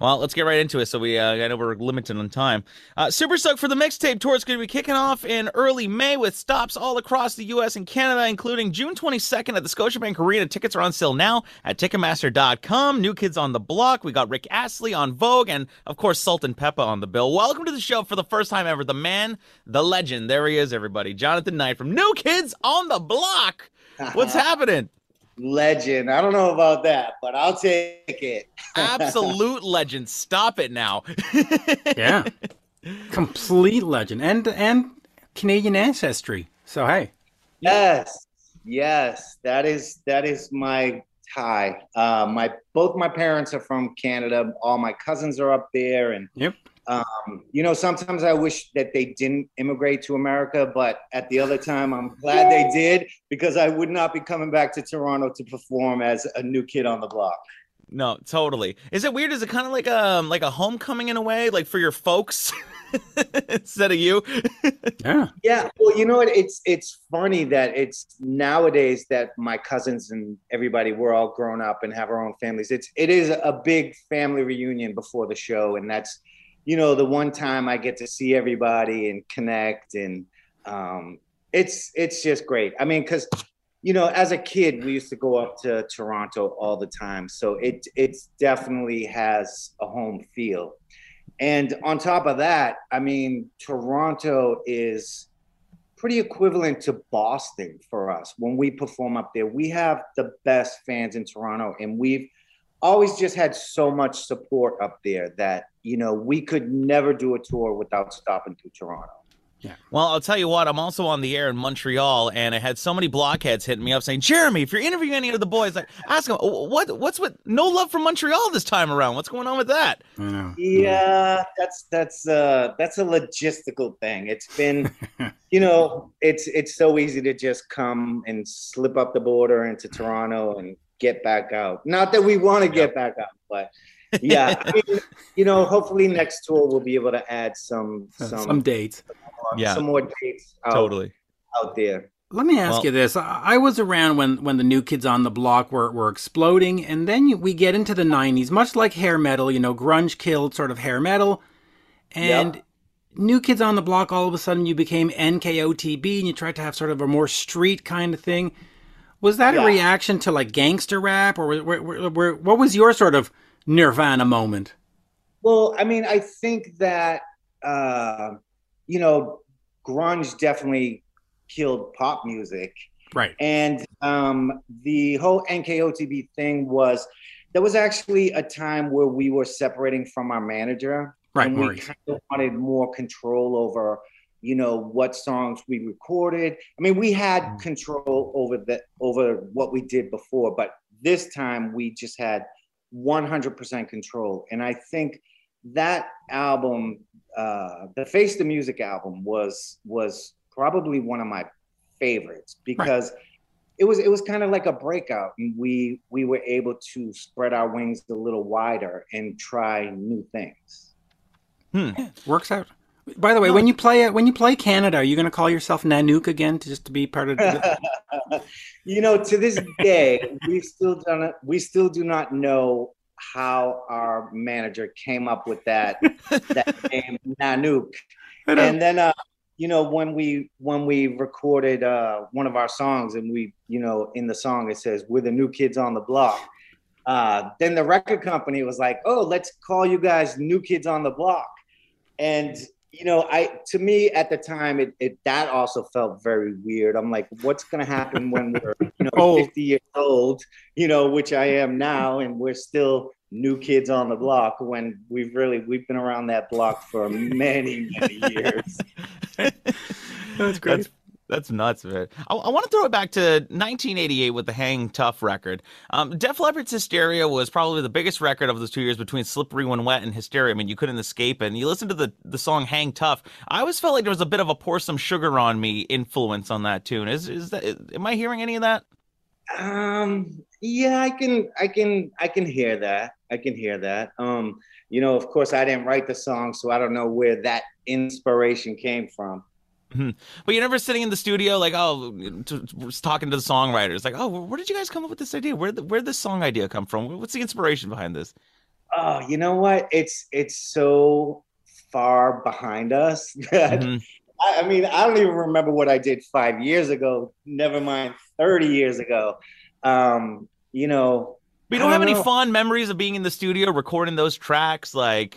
Well, let's get right into it. So we, uh, I know we're limited on time. Uh, Super Stoked for the mixtape tour is going to be kicking off in early May with stops all across the U.S. and Canada, including June 22nd at the Scotiabank Arena. Tickets are on sale now at Ticketmaster.com. New Kids on the Block. We got Rick Astley En Vogue, and of course Salt-N-Pepa on the bill. Welcome to the show for the first time ever. The man, the legend. There he is, everybody. Jonathan Knight from New Kids on the Block. What's happening? Legend. I don't know about that, but I'll take it. Absolute legend. Stop it now. yeah. Complete legend and and Canadian ancestry. So hey. Yes. Yes. That is that is my tie. Uh, my both my parents are from Canada. All my cousins are up there and Yep. Um, you know, sometimes I wish that they didn't immigrate to America, but at the other time, I'm glad they did because I would not be coming back to Toronto to perform as a new kid on the block. No, totally. Is it weird? Is it kind of like um like a homecoming in a way, like for your folks instead of you? yeah. Yeah. Well, you know what? It's it's funny that it's nowadays that my cousins and everybody we're all grown up and have our own families. It's it is a big family reunion before the show, and that's you know, the one time I get to see everybody and connect, and um, it's it's just great. I mean, because you know, as a kid, we used to go up to Toronto all the time, so it it definitely has a home feel. And on top of that, I mean, Toronto is pretty equivalent to Boston for us. When we perform up there, we have the best fans in Toronto, and we've always just had so much support up there that you know we could never do a tour without stopping through Toronto. Yeah. Well, I'll tell you what. I'm also on the air in Montreal, and I had so many blockheads hitting me up saying, "Jeremy, if you're interviewing any of the boys, like, ask them what what's with no love from Montreal this time around. What's going on with that?" Yeah, that's that's uh that's a logistical thing. It's been, you know, it's it's so easy to just come and slip up the border into Toronto and get back out. Not that we want to get back out, but yeah, I mean, you know, hopefully next tour we'll be able to add some uh, some, some dates. Some more, yeah, some more dates. Out, totally out there. Let me ask well, you this: I was around when when the new kids on the block were were exploding, and then you, we get into the '90s, much like hair metal. You know, grunge killed sort of hair metal, and. Yep. New Kids on the Block, all of a sudden you became NKOTB and you tried to have sort of a more street kind of thing. Was that yeah. a reaction to like gangster rap, or were, were, were, what was your sort of Nirvana moment? Well, I mean, I think that uh, you know, grunge definitely killed pop music, right? And um, the whole NKOTB thing was there was actually a time where we were separating from our manager, right? And we kind of wanted more control over you know what songs we recorded i mean we had mm. control over the over what we did before but this time we just had 100% control and i think that album uh the face the music album was was probably one of my favorites because right. it was it was kind of like a breakout and we we were able to spread our wings a little wider and try new things hmm. works out by the way, no. when you play when you play Canada, are you going to call yourself Nynuk again to just to be part of? The... you know, to this day, we still don't we still do not know how our manager came up with that that name Nynuk. And then, uh, you know, when we when we recorded uh, one of our songs, and we, you know, in the song it says "We're the new kids on the block." Uh, then the record company was like, "Oh, let's call you guys New Kids on the Block." And you know, I to me at the time it, it that also felt very weird. I'm like, what's gonna happen when we're you know oh. 50 years old, you know, which I am now, and we're still new kids on the block when we've really we've been around that block for many, many years. That's great. That's that's nuts, man. I, I want to throw it back to 1988 with the Hang Tough record. Um, Def Leppard's Hysteria was probably the biggest record of those two years between Slippery When Wet and Hysteria. I mean, you couldn't escape it. And you listen to the, the song Hang Tough. I always felt like there was a bit of a Pour Some Sugar on Me influence on that tune. Is is that? Am I hearing any of that? Um. Yeah, I can. I can. I can hear that. I can hear that. Um. You know, of course, I didn't write the song, so I don't know where that inspiration came from. Mm-hmm. But you're never sitting in the studio like, oh, talking to the songwriters, like, oh, where did you guys come up with this idea? Where where did this song idea come from? What's the inspiration behind this? oh, you know what? It's it's so far behind us that mm-hmm. I, I, mean, I don't even remember what I did five years ago. Never mind, thirty years ago. Um, you know, we don't, don't have know. any fond memories of being in the studio recording those tracks. Like,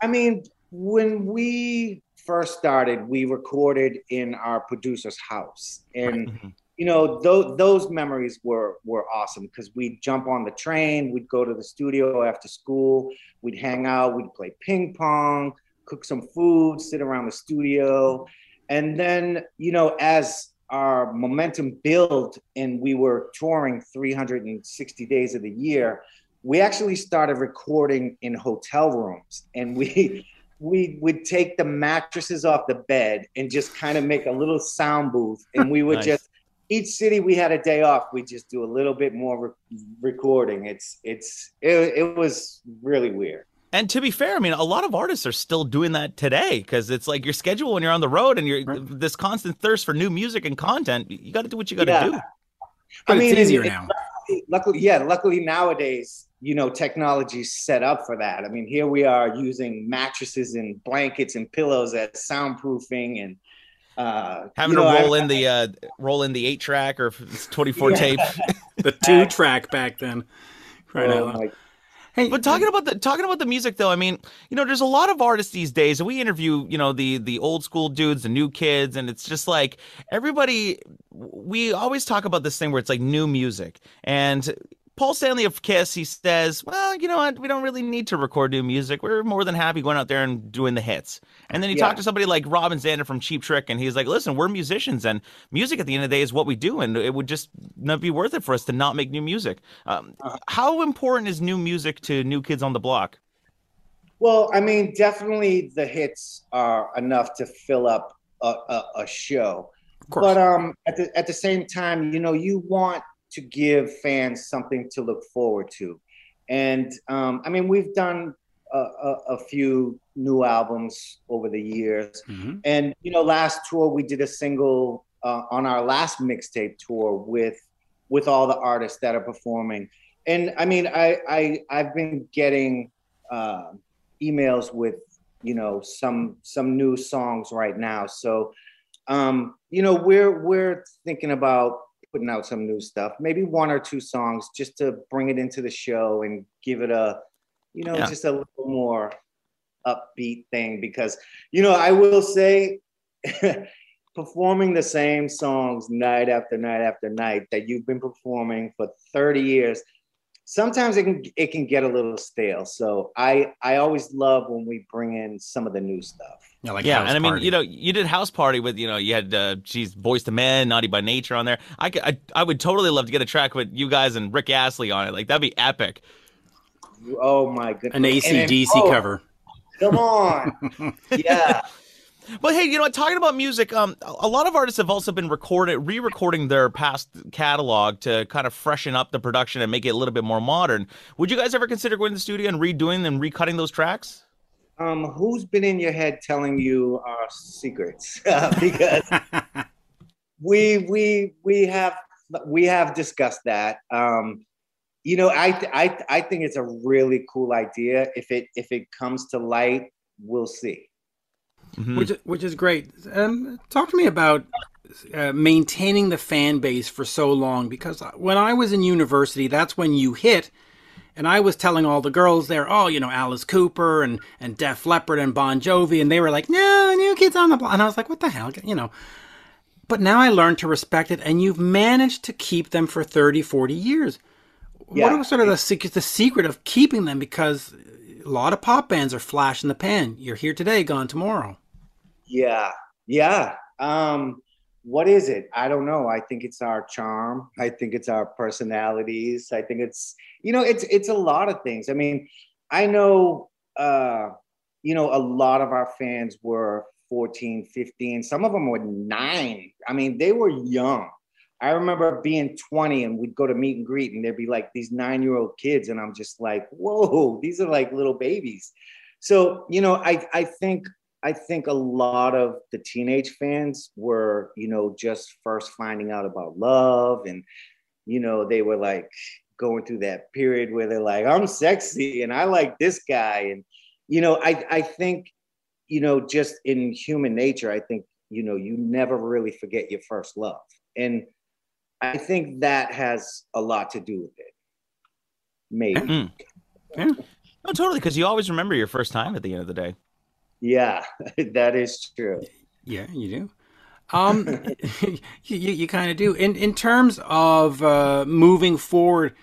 I mean, when we first started, we recorded in our producer's house, and. Mm-hmm. you know those those memories were were awesome because we'd jump on the train we'd go to the studio after school we'd hang out we'd play ping pong cook some food sit around the studio. And then you know as our momentum built and we were touring 360 days of the year we actually started recording in hotel rooms. And we we would take the mattresses off the bed and just kind of make a little sound booth and we would nice. just each city we had a day off we just do a little bit more re- recording it's it's it, it was really weird and to be fair, I mean, a lot of artists are still doing that today because it's like your schedule when you're on the road and you're right. this constant thirst for new music and content. You got to do what you got to yeah. do. But I mean, it's easier now. Luckily, luckily, yeah. Luckily nowadays, you know, technology's set up for that. I mean, here we are using mattresses and blankets and pillows as soundproofing and uh, Having to know, roll I, in the uh, roll in the eight track or twenty four yeah. tape, the two track back then. Right oh, now. Hey, but talking about the talking about the music though, I mean, you know, there's a lot of artists these days, and we interview, you know, the the old school dudes, the new kids, and it's just like everybody. We always talk about this thing where it's like new music, and Paul Stanley of Kiss, he says, well, you know what? We don't really need to record new music. We're more than happy going out there and doing the hits. And then he yeah. talk to somebody like Robin Zander from Cheap Trick, and he's like, listen, we're musicians, and music at the end of the day is what we do, and it would just not be worth it for us to not make new music. Um, uh-huh. How important is new music to new kids on the block? Well, I mean, definitely the hits are enough to fill up a, a, a show. But um, at the at the same time, you know, you want to give fans something to look forward to. And um, I mean, we've done a, a, a, few new albums over the years. Mm-hmm. And, you know, last tour we did a single uh, on our last mixtape tour with with all the artists that are performing. And I mean, I, I I've been getting uh, emails with you know some some new songs right now. So um, you know, we're we're thinking about putting out some new stuff, maybe one or two songs just to bring it into the show and give it a, you know, yeah. just a little more upbeat thing. Because, you know, I will say, performing the same songs night after night after night that you've been performing for 30 years sometimes it can it can get a little stale. So I I always love when we bring in some of the new stuff. Yeah, like yeah, and I mean, you know, you did house party with, you know, you had uh, she's Boyz II Men, Naughty by Nature on there. I, I I would totally love to get a track with you guys and Rick Astley on it. Like that'd be epic. Oh my goodness! An ACDC oh, cover. Come on, yeah. But hey, you know, talking about music, um, a lot of artists have also been recorded, re-recording their past catalog to kind of freshen up the production and make it a little bit more modern. Would you guys ever consider going to the studio and redoing and recutting those tracks? Um, who's been in your head telling you our secrets? because we we we have we have discussed that. Um, you know, I I I think it's a really cool idea. If it if it comes to light, we'll see mm-hmm. which which is great. Um, talk to me about uh, maintaining the fan base for so long because when I was in university, that's when you hit. And I was telling all the girls there, oh, you know, Alice Cooper and, and Def Leppard and Bon Jovi. And they were like, no, New Kids on the Block. And I was like, what the hell? You know. But now I learned to respect it. And you've managed to keep them for 30, 40 years. Yeah. What was sort of the, the secret of keeping them? Because a lot of pop bands are flash in the pan. You're here today, gone tomorrow. Yeah, yeah. Um, what is it? I don't know. I think it's our charm. I think it's our personalities. I think it's you know it's it's a lot of things. I mean, I know uh, you know a lot of our fans were 14, 15. Some of them were nine. I mean, they were young. I remember being 20 and we'd go to meet and greet and there'd be like these nine year old kids. And I'm just like, whoa, these are like little babies. So, you know, I, I think I think a lot of the teenage fans were, you know, just first finding out about love and, you know, they were like going through that period where they're like, I'm sexy and I like this guy. And, you know, I, I think, you know, just in human nature, I think, you know, you never really forget your first love. And I think that has a lot to do with it. Maybe. Mm. Yeah. No, totally. Because you always remember your first time at the end of the day. Yeah, that is true. Yeah, you do. Um, you, you kind of do. In in terms of uh, moving forward,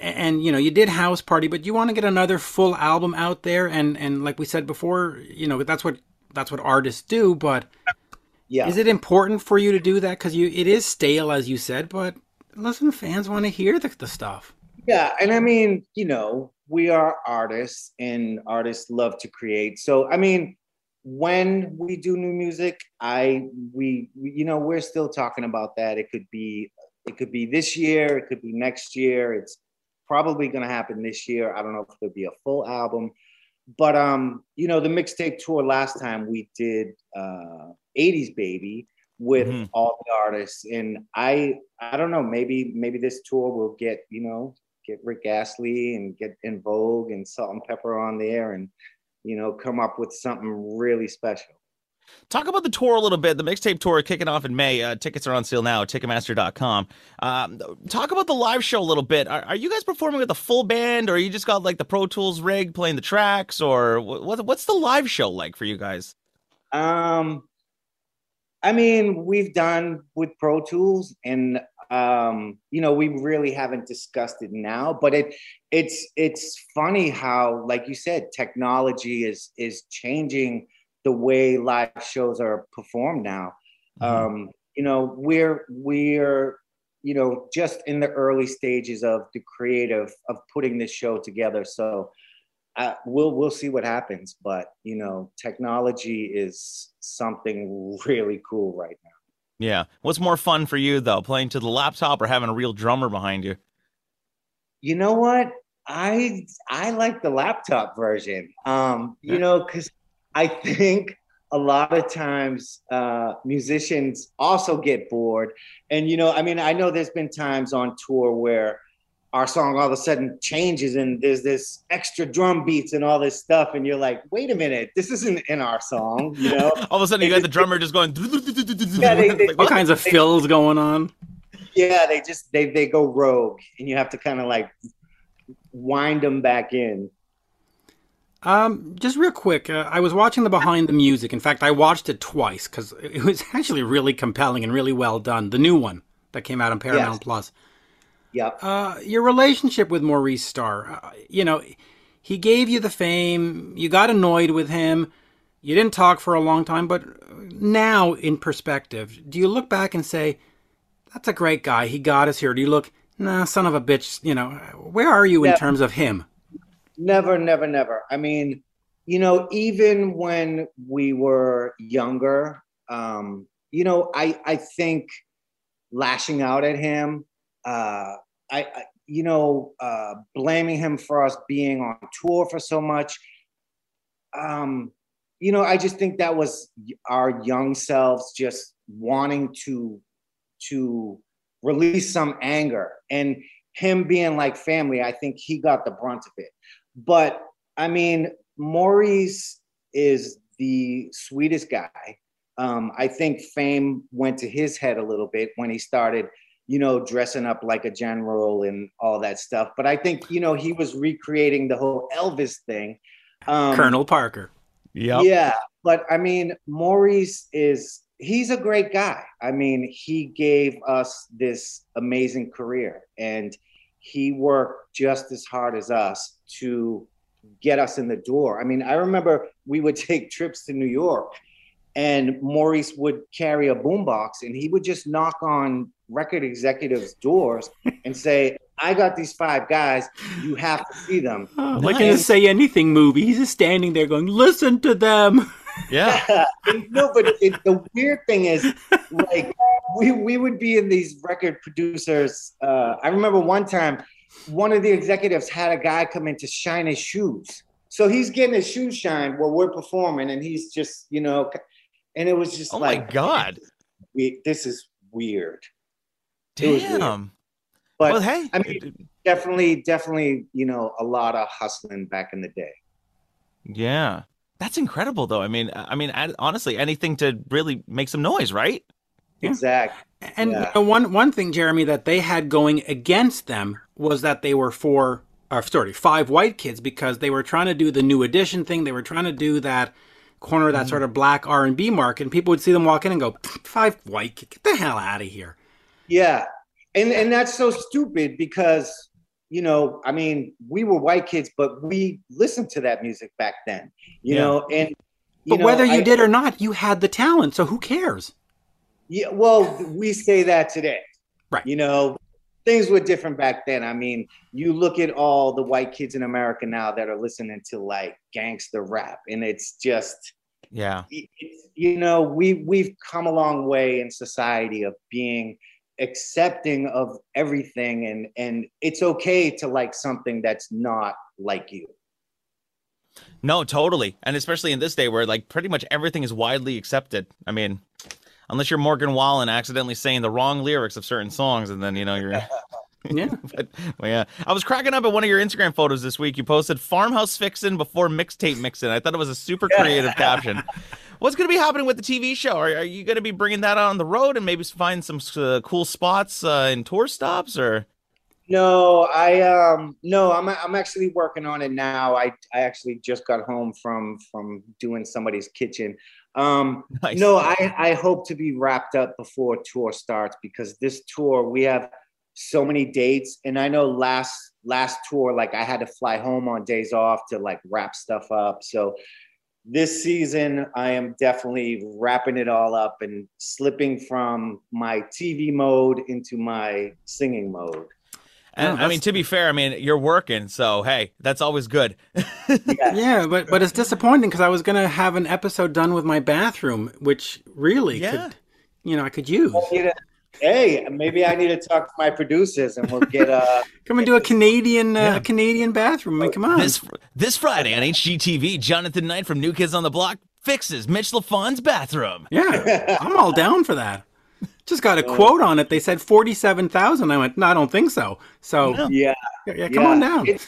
and you know, you did House Party, but you want to get another full album out there, and and like we said before, you know, that's what that's what artists do. But yeah, is it important for you to do that because you it is stale, as you said, but listen, fans want to hear the, the stuff. Yeah, and I mean, you know, we are artists, and artists love to create. So, I mean, when we do new music, I we, we you know we're still talking about that. It could be it could be this year, it could be next year. It's probably going to happen this year. I don't know if it'll be a full album, but um, you know, the mixtape tour last time we did uh 80s baby with mm-hmm. all the artists and I I don't know, maybe maybe this tour will get, you know, get Rick Astley and get En Vogue and Salt-N-Pepa on there and you know, come up with something really special. Talk about the tour a little bit. The mixtape tour kicking off in May. Uh, tickets are on sale now at Ticketmaster.com. Um, talk about the live show a little bit. Are, are, you guys performing with a full band, or you just got like the Pro Tools rig playing the tracks, or what, what's the live show like for you guys? Um, I mean, we've done with Pro Tools, and um, you know, we really haven't discussed it now, but it it's it's funny how, like you said, technology is is changing the way live shows are performed now. Mm-hmm. Um, you know, we're we're you know just in the early stages of the creative of putting this show together. So uh, we'll we'll see what happens, but you know, technology is something really cool right now. Yeah. What's more fun for you though, playing to the laptop or having a real drummer behind you? You know what? I I like the laptop version. Um, you know, because I think a lot of times uh, musicians also get bored, and you know, I mean, I know there's been times on tour where our song all of a sudden changes and there's this extra drum beats and all this stuff and you're like wait a minute this isn't in our song you know? All of a sudden you got the drummer just going yeah, they, they, all kinds of fills going on? Yeah they just they, they go rogue and you have to kind of like wind them back in um, just real quick, uh, I was watching the behind the music. In fact, I watched it twice because it was actually really compelling and really well done. The new one that came out on Paramount yes. Plus. Yep. Uh, your relationship with Maurice Starr, uh, you know, he gave you the fame. You got annoyed with him. You didn't talk for a long time, but now in perspective, do you look back and say, "That's a great guy. He got us here." Do you look, "Nah, son of a bitch"? You know, where are you in terms of him? Never, never, never. I mean, you know, even when we were younger, um, you know, I I think lashing out at him uh, I, I you know, uh, blaming him for us being on tour for so much. Um, you know, I just think that was our young selves just wanting to to release some anger and him being like family. I think he got the brunt of it. But I mean, Maurice is the sweetest guy. Um, I think fame went to his head a little bit when he started you know, dressing up like a general and all that stuff. But I think, you know, he was recreating the whole Elvis thing. Um, Colonel Parker. Yeah. Yeah. But I mean, Maurice is, he's a great guy. I mean, he gave us this amazing career and he worked just as hard as us to get us in the door. I mean, I remember we would take trips to New York and Maurice would carry a boombox and he would just knock on record executives' doors and say, I got these five guys, you have to see them. Oh, like in a say anything movie. He's just standing there going, Listen to them. Yeah. no, but it, the weird thing is, like, we, we would be in these record producers. Uh, I remember one time, one of the executives had a guy come in to shine his shoes. So he's getting his shoes shined while we're performing, and he's just, you know, and it was just oh like, my god, we, this is weird. Damn. But well, hey, I mean, definitely, definitely, you know, a lot of hustling back in the day. Yeah. That's incredible though. I mean, I mean, honestly, anything to really make some noise, right? Yeah. Exactly. And yeah. you know, one one thing, Jeremy, that they had going against them was that they were four, or sorry, five white kids because they were trying to do the new edition thing. They were trying to do that corner that mm. sort of black R and B market, and people would see them walk in and go, five white kids, get the hell out of here." Yeah, and and that's so stupid because you know, I mean, we were white kids, but we listened to that music back then, you yeah. know, and but know, whether you I, did or not, you had the talent, so who cares? Yeah, well, we say that today. Right. You know, things were different back then. I mean, you look at all the white kids in America now that are listening to like gangster rap, and it's just yeah. It's, you know, we we've come a long way in society of being accepting of everything and and it's okay to like something that's not like you. No, totally. And especially in this day where like pretty much everything is widely accepted. I mean, unless you're Morgan Wallen accidentally saying the wrong lyrics of certain songs, and then you know you're. yeah, but well, yeah. I was cracking up at one of your Instagram photos this week. You posted "Farmhouse Fixin' before mixtape mixin'." I thought it was a super creative caption. What's going to be happening with the TV show? Are, are you going to be bringing that on the road and maybe find some uh, cool spots uh, in tour stops or? No, I um no, I'm I'm actually working on it now. I I actually just got home from from doing somebody's kitchen. Um, nice. No, I, I hope to be wrapped up before tour starts because this tour we have so many dates, and I know last last tour like I had to fly home on days off to like wrap stuff up. So this season I am definitely wrapping it all up and slipping from my TV mode into my singing mode. And oh, I mean, to be fair, I mean you're working, so hey, that's always good. yeah. yeah, but but it's disappointing because I was gonna have an episode done with my bathroom, which really yeah. could, you know, I could use. Hey, maybe I need to talk to my producers, and we'll get a come and do a Canadian uh, yeah. Canadian bathroom. I mean, come on. This this Friday on HGTV, Jonathan Knight from New Kids on the Block fixes Mitch Lafon's bathroom. Yeah, I'm all down for that. Just got a quote on it. They said forty-seven thousand. I went, no, I don't think so. So yeah, yeah, come yeah. on down. It's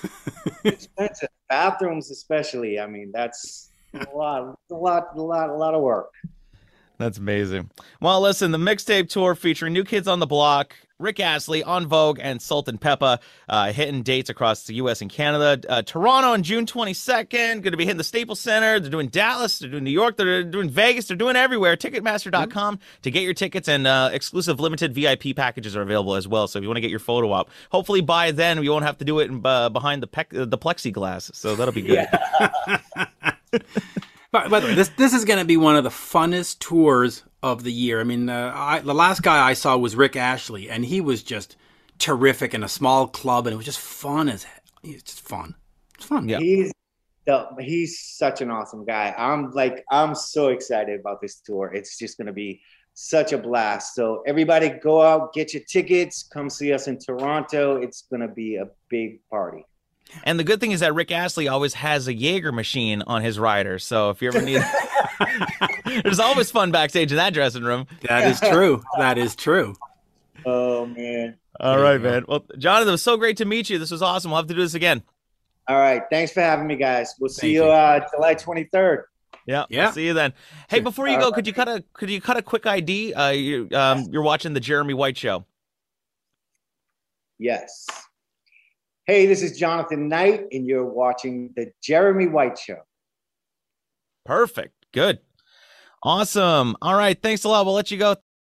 expensive bathrooms, especially. I mean, that's a lot, a lot, a lot, a lot of work. That's amazing. Well, listen, the mixtape tour featuring New Kids on the Block, Rick Astley, En Vogue, and Salt-N-Pepa uh, hitting dates across the U.S. and Canada. Uh, Toronto on June 22nd, going to be hitting the Staples Center. They're doing Dallas, they're doing New York, they're doing Vegas, they're doing everywhere. Ticketmaster.com mm-hmm. to get your tickets, and uh, exclusive limited VIP packages are available as well. So if you want to get your photo op, hopefully by then we won't have to do it in, uh, behind the, the plexiglass. So that'll be good. Yeah. But, but this this is going to be one of the funnest tours of the year. I mean, uh, I, the last guy I saw was Rick Astley, and he was just terrific in a small club, and it was just fun as it's just fun. It's fun. Yeah. He's the, he's such an awesome guy. I'm like I'm so excited about this tour. It's just going to be such a blast. So everybody go out, get your tickets, come see us in Toronto. It's going to be a big party. And the good thing is that Rick Astley always has a Jaeger machine on his rider. So if you ever need, there's always fun backstage in that dressing room. That is true. That is true. Oh man. All right, man. Well, Jonathan, it was so great to meet you. This was awesome. We'll have to do this again. All right. Thanks for having me, guys. We'll see you, you uh, July 23rd. Yeah, yeah. See you then. Hey, before you go, could you cut a could you cut a quick ID? Uh, you um, you're watching the Jeremy White Show. Yes. Hey, this is Jonathan Knight, and you're watching The Jeremy White Show. Perfect. Good. Awesome. All right. Thanks a lot. We'll let you go.